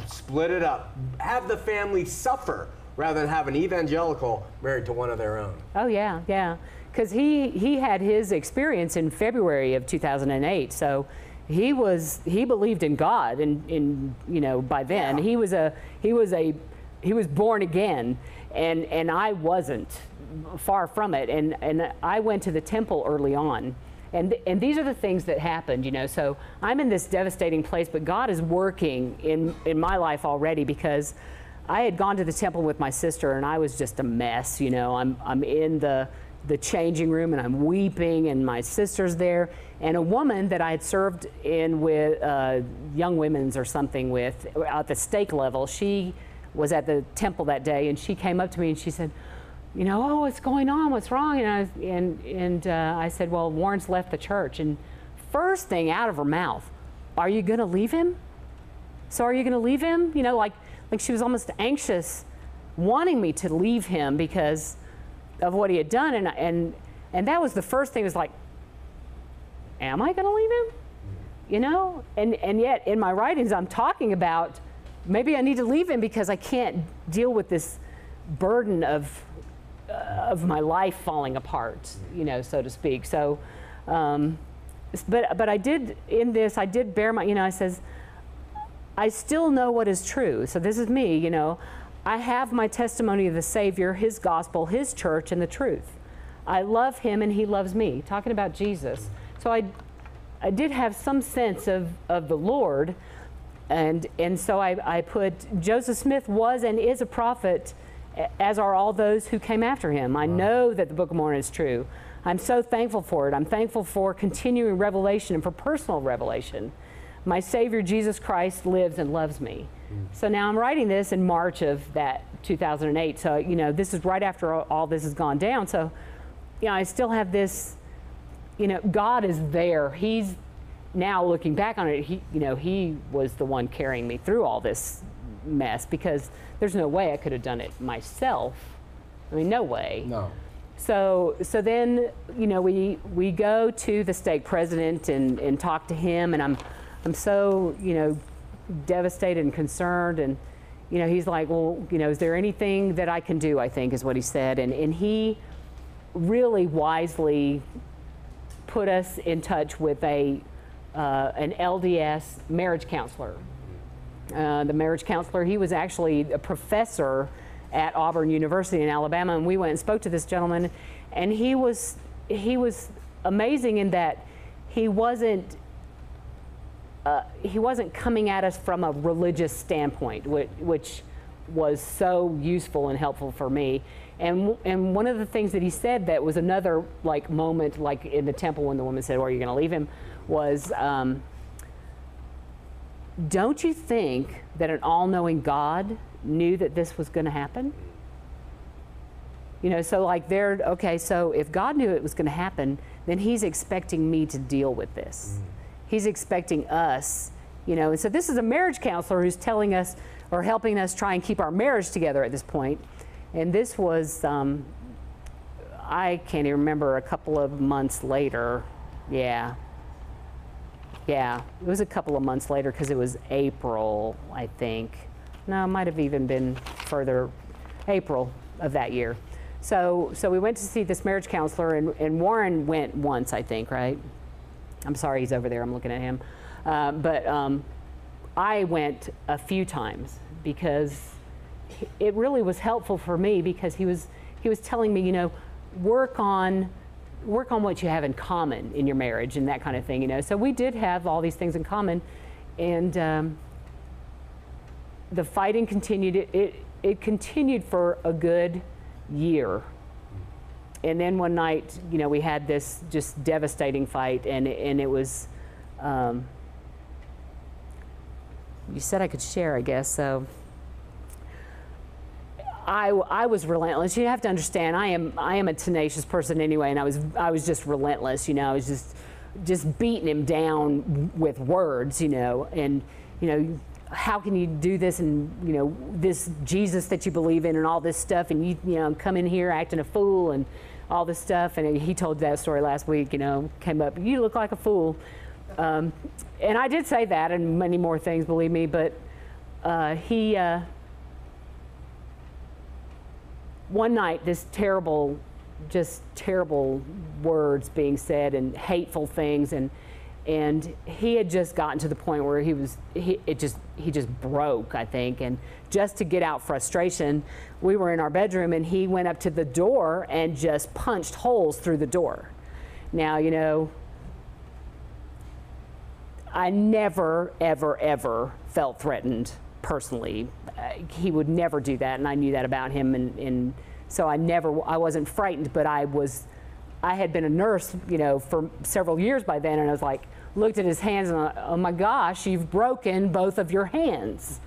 split it up, have the family suffer rather than have an evangelical married to one of their own. Oh yeah, yeah. Because he he had his experience in February of 2008, so he was he believed in God, and in you know by then Yeah. he was a he was a he was born again, and and I wasn't far from it, and and I went to the temple early on. And, and these are the things that happened, you know. So I'm in this devastating place, but God is working in, in my life already because I had gone to the temple with my sister and I was just a mess, you know. I'm, I'm in the, the changing room and I'm weeping, and my sister's there. And a woman that I had served in with uh, Young Women's or something with at the stake level, she was at the temple that day and she came up to me and she said, you know, oh, what's going on? What's wrong? And I, and, and uh, I said, well, Warren's left the church. And first thing out of her mouth, are you going to leave him? So are you going to leave him? You know, like, like she was almost anxious, wanting me to leave him because of what he had done. And, and, and that was the first thing was like, am I going to leave him? You know? And, and yet in my writings, I'm talking about maybe I need to leave him because I can't deal with this burden of, uh, of my life falling apart, you know, so to speak. So, um, but, but I did, in this, I did bear my, you know, I says, I still know what is true. So this is me, you know. I have my testimony of the Savior, His gospel, His church, and the truth. I love Him and He loves me. Talking about Jesus. So I, I did have some sense of, of the Lord. And, and so I, I put Joseph Smith was and is a prophet, as are all those who came after him. I know that the Book of Mormon is true. I'm so thankful for it. I'm thankful for continuing revelation and for personal revelation. My Savior Jesus Christ lives and loves me. So now I'm writing this in March of that 2008. So, you know, this is right after all, all this has gone down. So, you know, I still have this, you know, God is there. He's now looking back on it, he, you know, he was the one carrying me through all this mess because there's no way I could have done it myself. I mean, no way. No. So, so then, you know, we, we go to the stake president and, and talk to him, and I'm, I'm so, you know, devastated and concerned. And, you know, he's like, well, you know, is there anything that I can do? I think is what he said. And, and he really wisely put us in touch with a, uh, an LDS marriage counselor. Uh, the marriage counselor, he was actually a professor at Auburn University in Alabama, and we went and spoke to this gentleman, and he was he was amazing in that he wasn't uh, he wasn't coming at us from a religious standpoint, which, which was so useful and helpful for me. And and one of the things that he said that was another like moment, like in the temple when the woman said, "Well, are you going to leave him?" was. Um, don't you think that an all knowing God knew that this was going to happen? You know, so like they're, okay, so if God knew it was going to happen, then He's expecting me to deal with this. He's expecting us, you know, and so this is a marriage counselor who's telling us or helping us try and keep our marriage together at this point. And this was, um, I can't even remember, a couple of months later. Yeah, yeah, it was a couple of months later because it was April, I think. no, it might have even been further, April of that year. So, so we went to see this marriage counselor, and, and Warren went once, I think, right? I'm sorry, he's over there. I'm looking at him. Uh, but um, I went a few times because it really was helpful for me because he was he was telling me, you know, work on work on what you have in common in your marriage and that kind of thing, you know. So we did have all these things in common, and um, the fighting continued. It, it it continued for a good year. And then one night, you know, we had this just devastating fight, and and it was. Um, you said I could share, I guess. So I, I was relentless. You have to understand, I am I am a tenacious person anyway, and I was I was just relentless. You know, I was just just beating him down with words. You know, and you know how can you do this and you know this Jesus that you believe in and all this stuff and you you know come in here acting a fool and all this stuff and he told that story last week you know came up you look like a fool. Um, and I did say that and many more things believe me but uh, he uh, one night this terrible just terrible words being said and hateful things and and he had just gotten to the point where he was he it just he just broke i think. And just to get out frustration we were in our bedroom and he went up to the door and just punched holes through the door. Now you know i never ever ever felt threatened personally. Uh, he would never do that and i knew that about him. And, and so i never i wasn't frightened but i was I had been a nurse, you know, for several years by then, and I was like, looked at his hands and I, oh my gosh, you've broken both of your hands,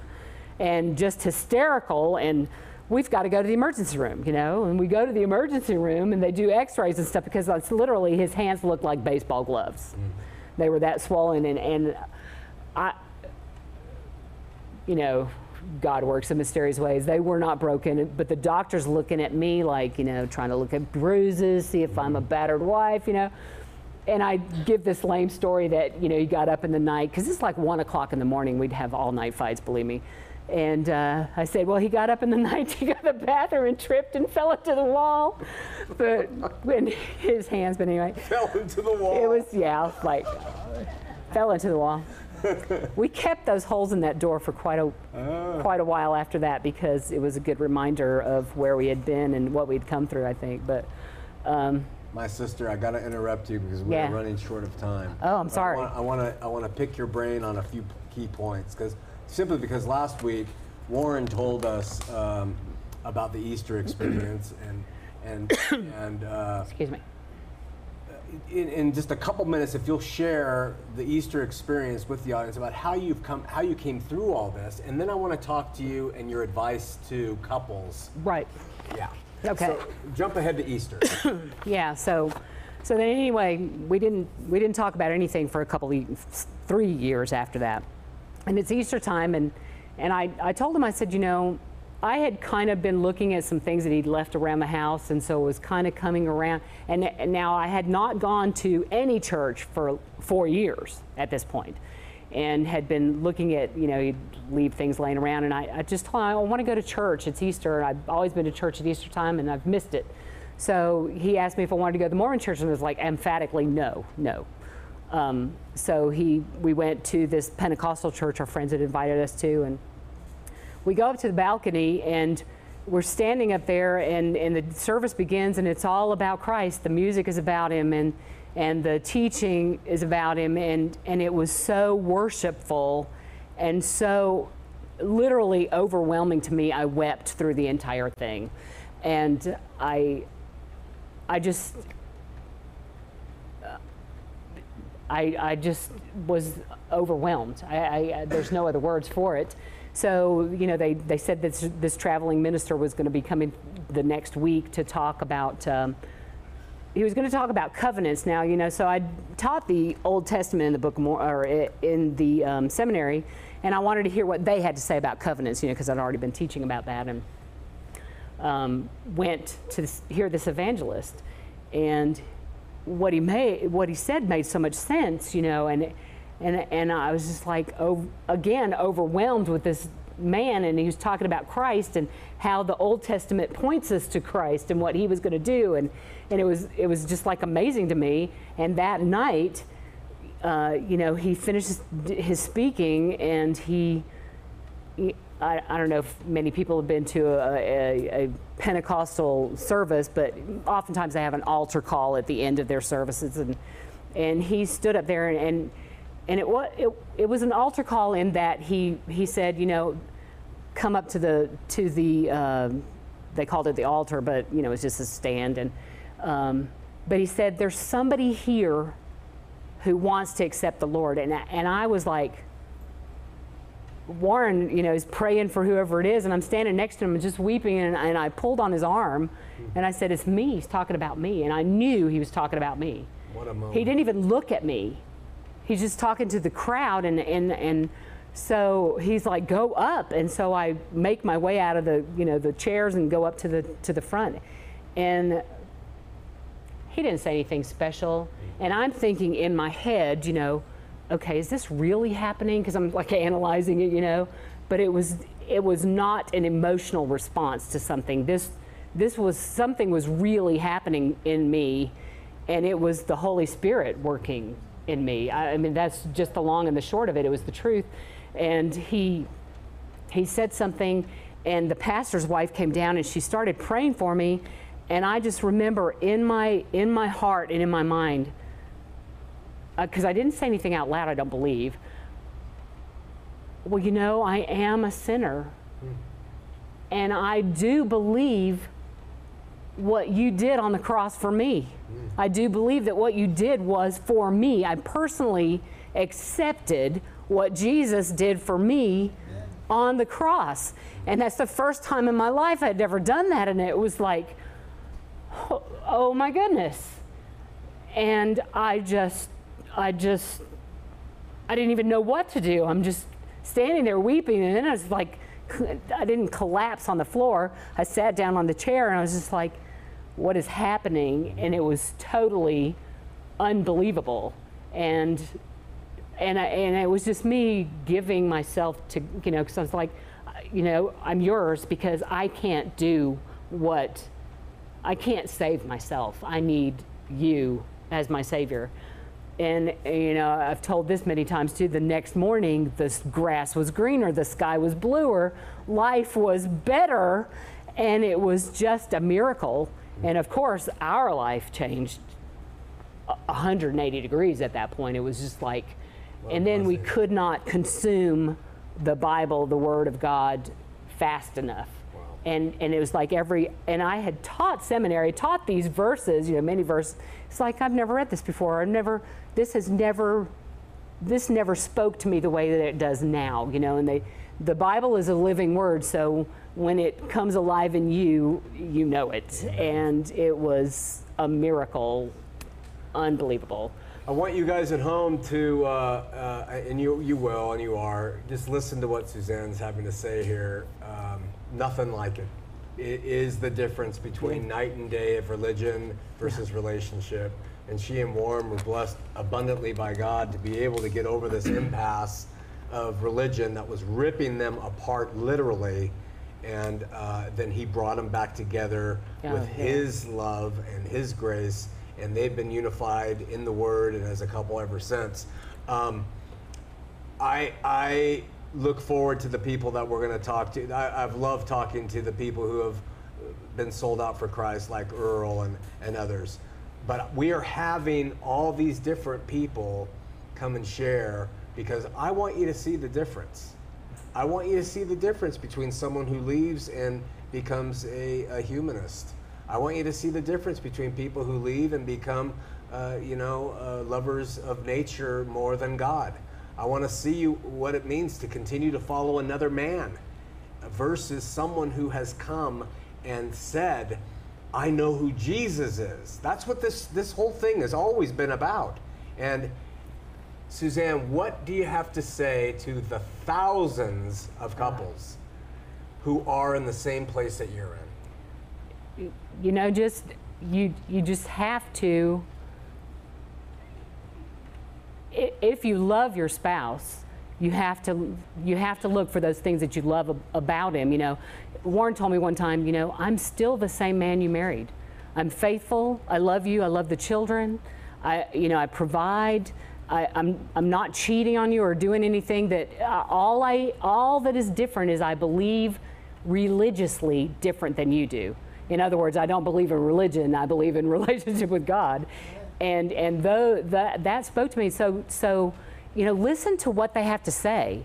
and just hysterical. And we've got to go to the emergency room, you know. And we go to the emergency room and they do X-rays and stuff because that's literally his hands looked like baseball gloves. Mm. They were that swollen, and and I, you know, God works in mysterious ways. They were not broken, but the doctor's looking at me like, you know, trying to look at bruises, see if I'm a battered wife, you know. And I give this lame story that, you know, he got up in the night, because it's like one o'clock in the morning. We'd have all night fights, believe me. And uh, I said, well, he got up in the night to go to the bathroom and tripped and fell into the wall. But when his hands, but anyway. Fell into the wall. It was, yeah, like, fell into the wall. we kept those holes in that door for quite a uh. quite a while after that because it was a good reminder of where we had been and what we'd come through. I think, but. Um, my sister, I got to interrupt you because we're yeah. running short of time. Oh, I'm but sorry. I want to I want to pick your brain on a few key points because simply because last week Warren told us um, about the Easter experience and and and uh, excuse me in, in, just a couple minutes, if you'll share the Easter experience with the audience about how you've come, how you came through all this, and then I want to talk to you and your advice to couples. Right. Yeah. Okay. So jump ahead to Easter. yeah. So, so then anyway, we didn't we didn't talk about anything for a couple of three years after that, and it's Easter time, and and I I told him I said you know I had kind of been looking at some things that he'd left around the house, and so it was kind of coming around. And, now I had not gone to any church for four years at this point, and had been looking at, you know, he'd leave things laying around. And I, I just told him, I want to go to church. It's Easter. And I've always been to church at Easter time, and I've missed it. So he asked me if I wanted to go to the Mormon church, and I was like, emphatically, no, no. Um, so he, we went to this Pentecostal church our friends had invited us to, and we go up to the balcony and we're standing up there and, and the service begins and it's all about Christ. The music is about him and and the teaching is about him and, and it was so worshipful and so literally overwhelming to me. I wept through the entire thing. And I I just I, I just was overwhelmed. I, I, there's no other words for it. So, you know, they, they said this, this traveling minister was going to be coming the next week to talk about, um, he was going to talk about covenants. Now, you know, so I taught the Old Testament in the book, more, or in the um, seminary, and I wanted to hear what they had to say about covenants, you know, because I'd already been teaching about that, and um, went to this, hear this evangelist, and what he made, what he said made so much sense, you know, and and, and I was just like, oh, again, overwhelmed with this man and he was talking about Christ and how the Old Testament points us to Christ and what he was going to do and and it was it was just like amazing to me and that night uh, you know he finishes his speaking and he, he I, I, don't know if many people have been to a, a, a, Pentecostal service, but oftentimes they have an altar call at the end of their services. And, and he stood up there and, and and it was it, it was an altar call in that he he said, you know, come up to the to the uh, they called it the altar, but you know it's just a stand. And um, but he said, there's somebody here who wants to accept the Lord, and and I was like. Warren, you know, is praying for whoever it is, and I'm standing next to him and just weeping, and, and I pulled on his arm, and I said, "It's me. He's talking about me," and I knew he was talking about me. What a moment! He didn't even look at me he's just talking to the crowd and and and so he's like go up. And so i make my way out of the you know the chairs and go up to the to the front. And he didn't say anything special. And i'm thinking in my head you know okay is this really happening? Because i'm like analyzing it you know? But it was it was not an emotional response to something. This this was something was really happening in me and it was the holy spirit working in me. I, I, mean, that's just the long and the short of it. It was the truth. And he, he said something, and the pastor's wife came down and she started praying for me. And I just remember in my, in my heart and in my mind, because uh, I didn't say anything out loud, I don't believe. Well, you know, I am a sinner. And I do believe what you did on the cross for me. Mm. I do believe that what you did was for me. I personally accepted what Jesus did for me on the cross. And that's the first time in my life I'd ever done that. And it was like, oh, oh my goodness. And I just, I just, I didn't even know what to do. I'm just standing there weeping. And then I was like, I didn't collapse on the floor. I sat down on the chair and I was just like, what is happening, and it was totally unbelievable. And and I, and it was just me giving myself to you know because I was like, you know, I'm yours because I can't do what I can't save myself. I need you as my savior. And you know, I've told this many times too. The next morning, the grass was greener, the sky was bluer, life was better, and it was just a miracle. And of course, our life changed 180 degrees at that point. It was just like, well, and then we could not consume the Bible, the Word of God, fast enough. Wow. And, and it was like every, and I had taught seminary, taught these verses, you know, many verses. It's like, I've never read this before. I've never, this has never, this never spoke to me the way that it does now, you know, and they, the Bible is a living word, so when it comes alive in you, you know it. And it was a miracle, unbelievable. I want you guys at home to, uh, uh, and you, you will, and you are, just listen to what Suzanne's having to say here. Um, nothing like it. It is the difference between night and day of religion versus relationship. And she and Warren were blessed abundantly by God to be able to get over this impasse of religion that was ripping them apart literally and uh, then he brought them back together yeah, with yeah. his love and his grace, and they've been unified in the Word and as a couple ever since. Um, I I look forward to the people that we're going to talk to. I, have loved talking to the people who have been sold out for Christ, like Earl and, and others. But we are having all these different people come and share because I want you to see the difference. I want you to see the difference between someone who leaves and becomes a, a humanist. I want you to see the difference between people who leave and become, uh, you know, uh, lovers of nature more than God. I want to see you what it means to continue to follow another man versus someone who has come and said, I know who Jesus is. That's what this, this whole thing has always been about. And Suzanne, what do you have to say to the thousands of uh. couples who are in the same place that you're in? You know, just you you just have to if you love your spouse, you have to you have to look for those things that you love about him. You know, Warren told me one time, you know, I'm still the same man you married. I'm faithful. I love you. I love the children. I, you know, I provide. I, I'm, I'm not cheating on you or doing anything that uh, all I all that is different is I believe religiously different than you do. In other words, I don't believe in religion. I believe in relationship with God, and and though that that spoke to me. So so, you know, listen to what they have to say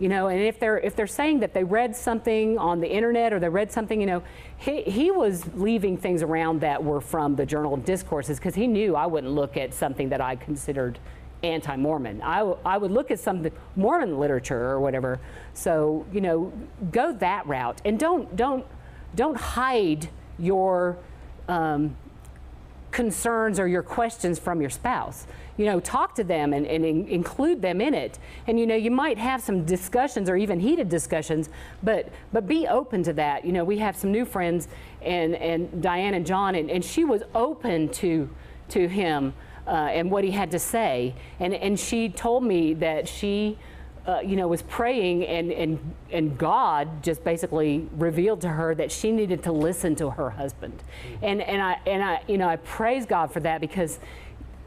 you know and if they're if they're saying that they read something on the internet or they read something you know he, he was leaving things around that were from the journal of discourses because he knew i wouldn't look at something that i considered anti-mormon I, I would look at some mormon literature or whatever so you know go that route and don't don't don't hide your um, concerns or your questions from your spouse. You know, talk to them and, and in- include them in it. And you know, you might have some discussions or even heated discussions, but but be open to that. You know, we have some new friends and and Diane and John, and, and she was open to to him uh, and what he had to say. And and she told me that she uh, you know, was praying, and, and, and God just basically revealed to her that she needed to listen to her husband. And, and, I, and I, you know, I praise God for that because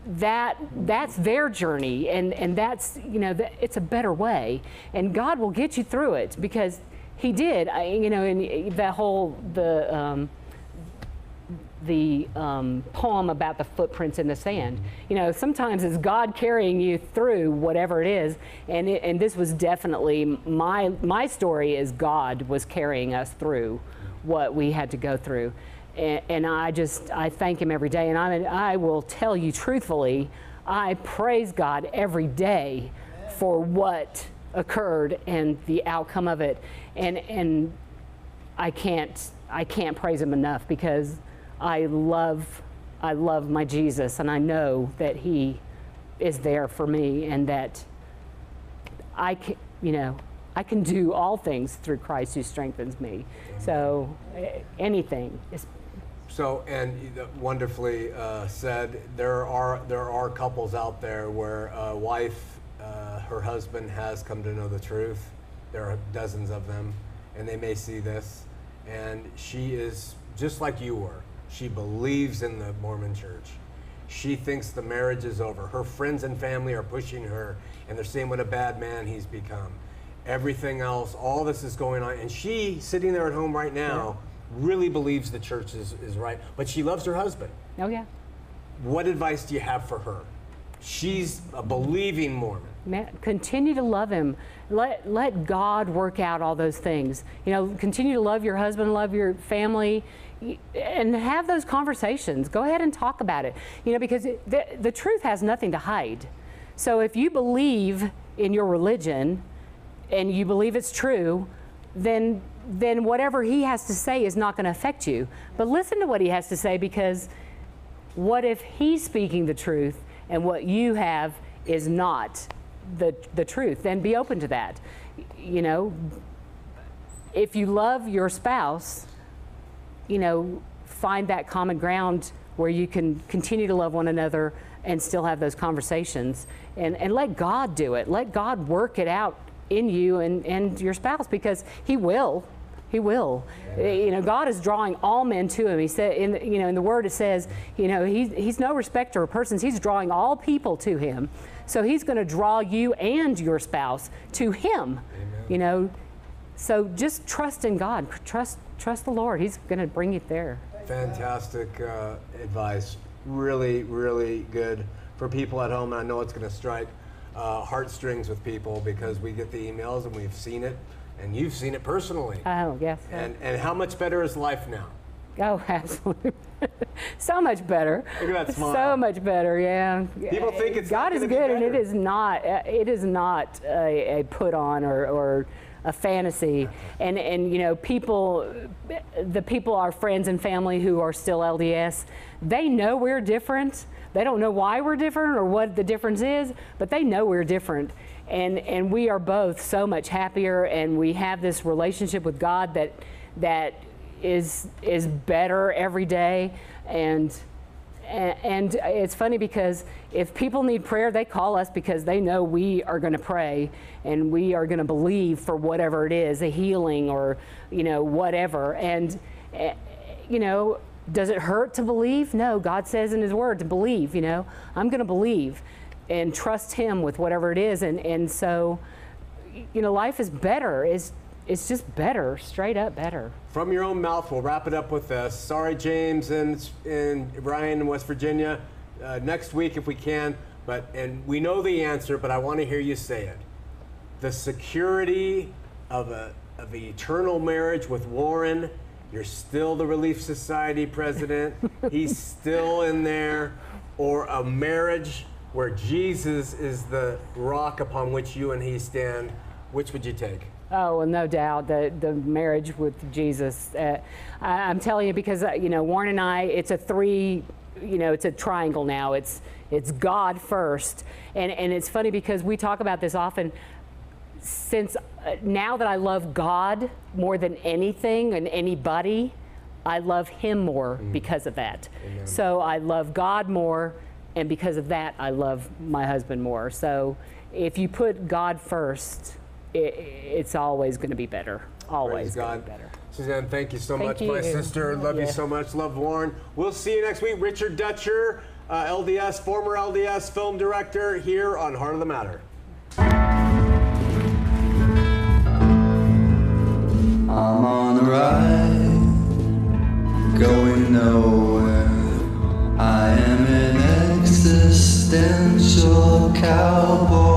that, that's their journey, and, and that's, you know, that, it's a better way. And God will get you through it because He did, I, you know, and that whole, the, um, the um, poem about the footprints in the sand. You know, sometimes it's God carrying you through whatever it is, and it, and this was definitely my my story is God was carrying us through what we had to go through, and, and I just I thank Him every day, and I I will tell you truthfully, I praise God every day for what occurred and the outcome of it, and and I can't I can't praise Him enough because. I love, I love my Jesus, and I know that He is there for me, and that I can, you know, I can do all things through Christ who strengthens me. So anything is. So, and wonderfully uh, said, there are there are couples out there where a wife, uh, her husband has come to know the truth. There are dozens of them, and they may see this, and she is just like you were. She believes in the Mormon Church. She thinks the marriage is over. Her friends and family are pushing her, and they're saying what a bad man he's become. Everything else, all this is going on, and she, sitting there at home right now, really believes the church is, is right. But she loves her husband. Oh yeah, What advice do you have for her? She's a believing Mormon. Continue to love him. Let let God work out all those things. You know, continue to love your husband, love your family, and have those conversations. Go ahead and talk about it. You know, because the, the truth has nothing to hide. So if you believe in your religion and you believe it's true, then then whatever he has to say is not going to affect you. But listen to what he has to say because what if he's speaking the truth and what you have is not the, the truth? Then be open to that. You know, if you love your spouse, you know, find that common ground where you can continue to love one another and still have those conversations and, and let God do it. Let God work it out in you and, and your spouse because He will. He will. You know, God is drawing all men to Him. He said, in the, you know, in the Word it says, you know, He's He's no respecter of persons. He's drawing all people to Him. So He's going to draw you and your spouse to Him. You know, so just trust in God. Trust trust the Lord. He's going to bring you there. Fantastic uh, advice. Really, really good for people at home. And I know it's going to strike uh, heartstrings with people because we get the emails and we've seen it, and you've seen it personally. Oh yes. and, and how much better is life now? Oh, absolutely. so much better. Look at that smile. So much better. Yeah. People think it's God is gonna be good, and it is not. uh, It is not a, a put on or, or a fantasy. And and you know, people, the people, our friends and family who are still LDS, they know we're different. They don't know why we're different or what the difference is, but they know we're different. And and we are both so much happier, and we have this relationship with God that that is is better every day and and it's funny because if people need prayer, they call us because they know we are going to pray and we are going to believe for whatever it is, a healing or, you know, whatever. And, eh, you know, does it hurt to believe? No, God says in His Word to believe, you know. I'm going to believe and trust Him with whatever it is. And, and so, you know, life is better. It's, it's just better, straight up better. From your own mouth, we'll wrap it up with this. Sorry, James and, and Ryan in West Virginia. Uh, next week, if we can. But and we know the answer, but I want to hear you say it. The security of a of an eternal marriage with Warren. You're still the Relief Society president. He's still in there, or a marriage where Jesus is the rock upon which you and he stand, which would you take? Oh, well, no doubt the the marriage with Jesus. Uh, I, am telling you because uh, you know Warren and I, it's a three, you know, it's a triangle now. It's it's God first, and and it's funny because we talk about this often. Since uh, now that I love God more than anything and anybody, I love Him more mm. because of that. Amen. So I love God more and because of that, I love my husband more. So if you put God first, it, it's always going to be better. Always going to be better. Suzanne, thank you so thank much. You. My sister, love yeah. you so much. Love Warren. We'll see you next week. Richard Dutcher, uh, LDS, former LDS film director, here on Heart of the Matter. I'm on the ride, going nowhere. I am in existential cowboy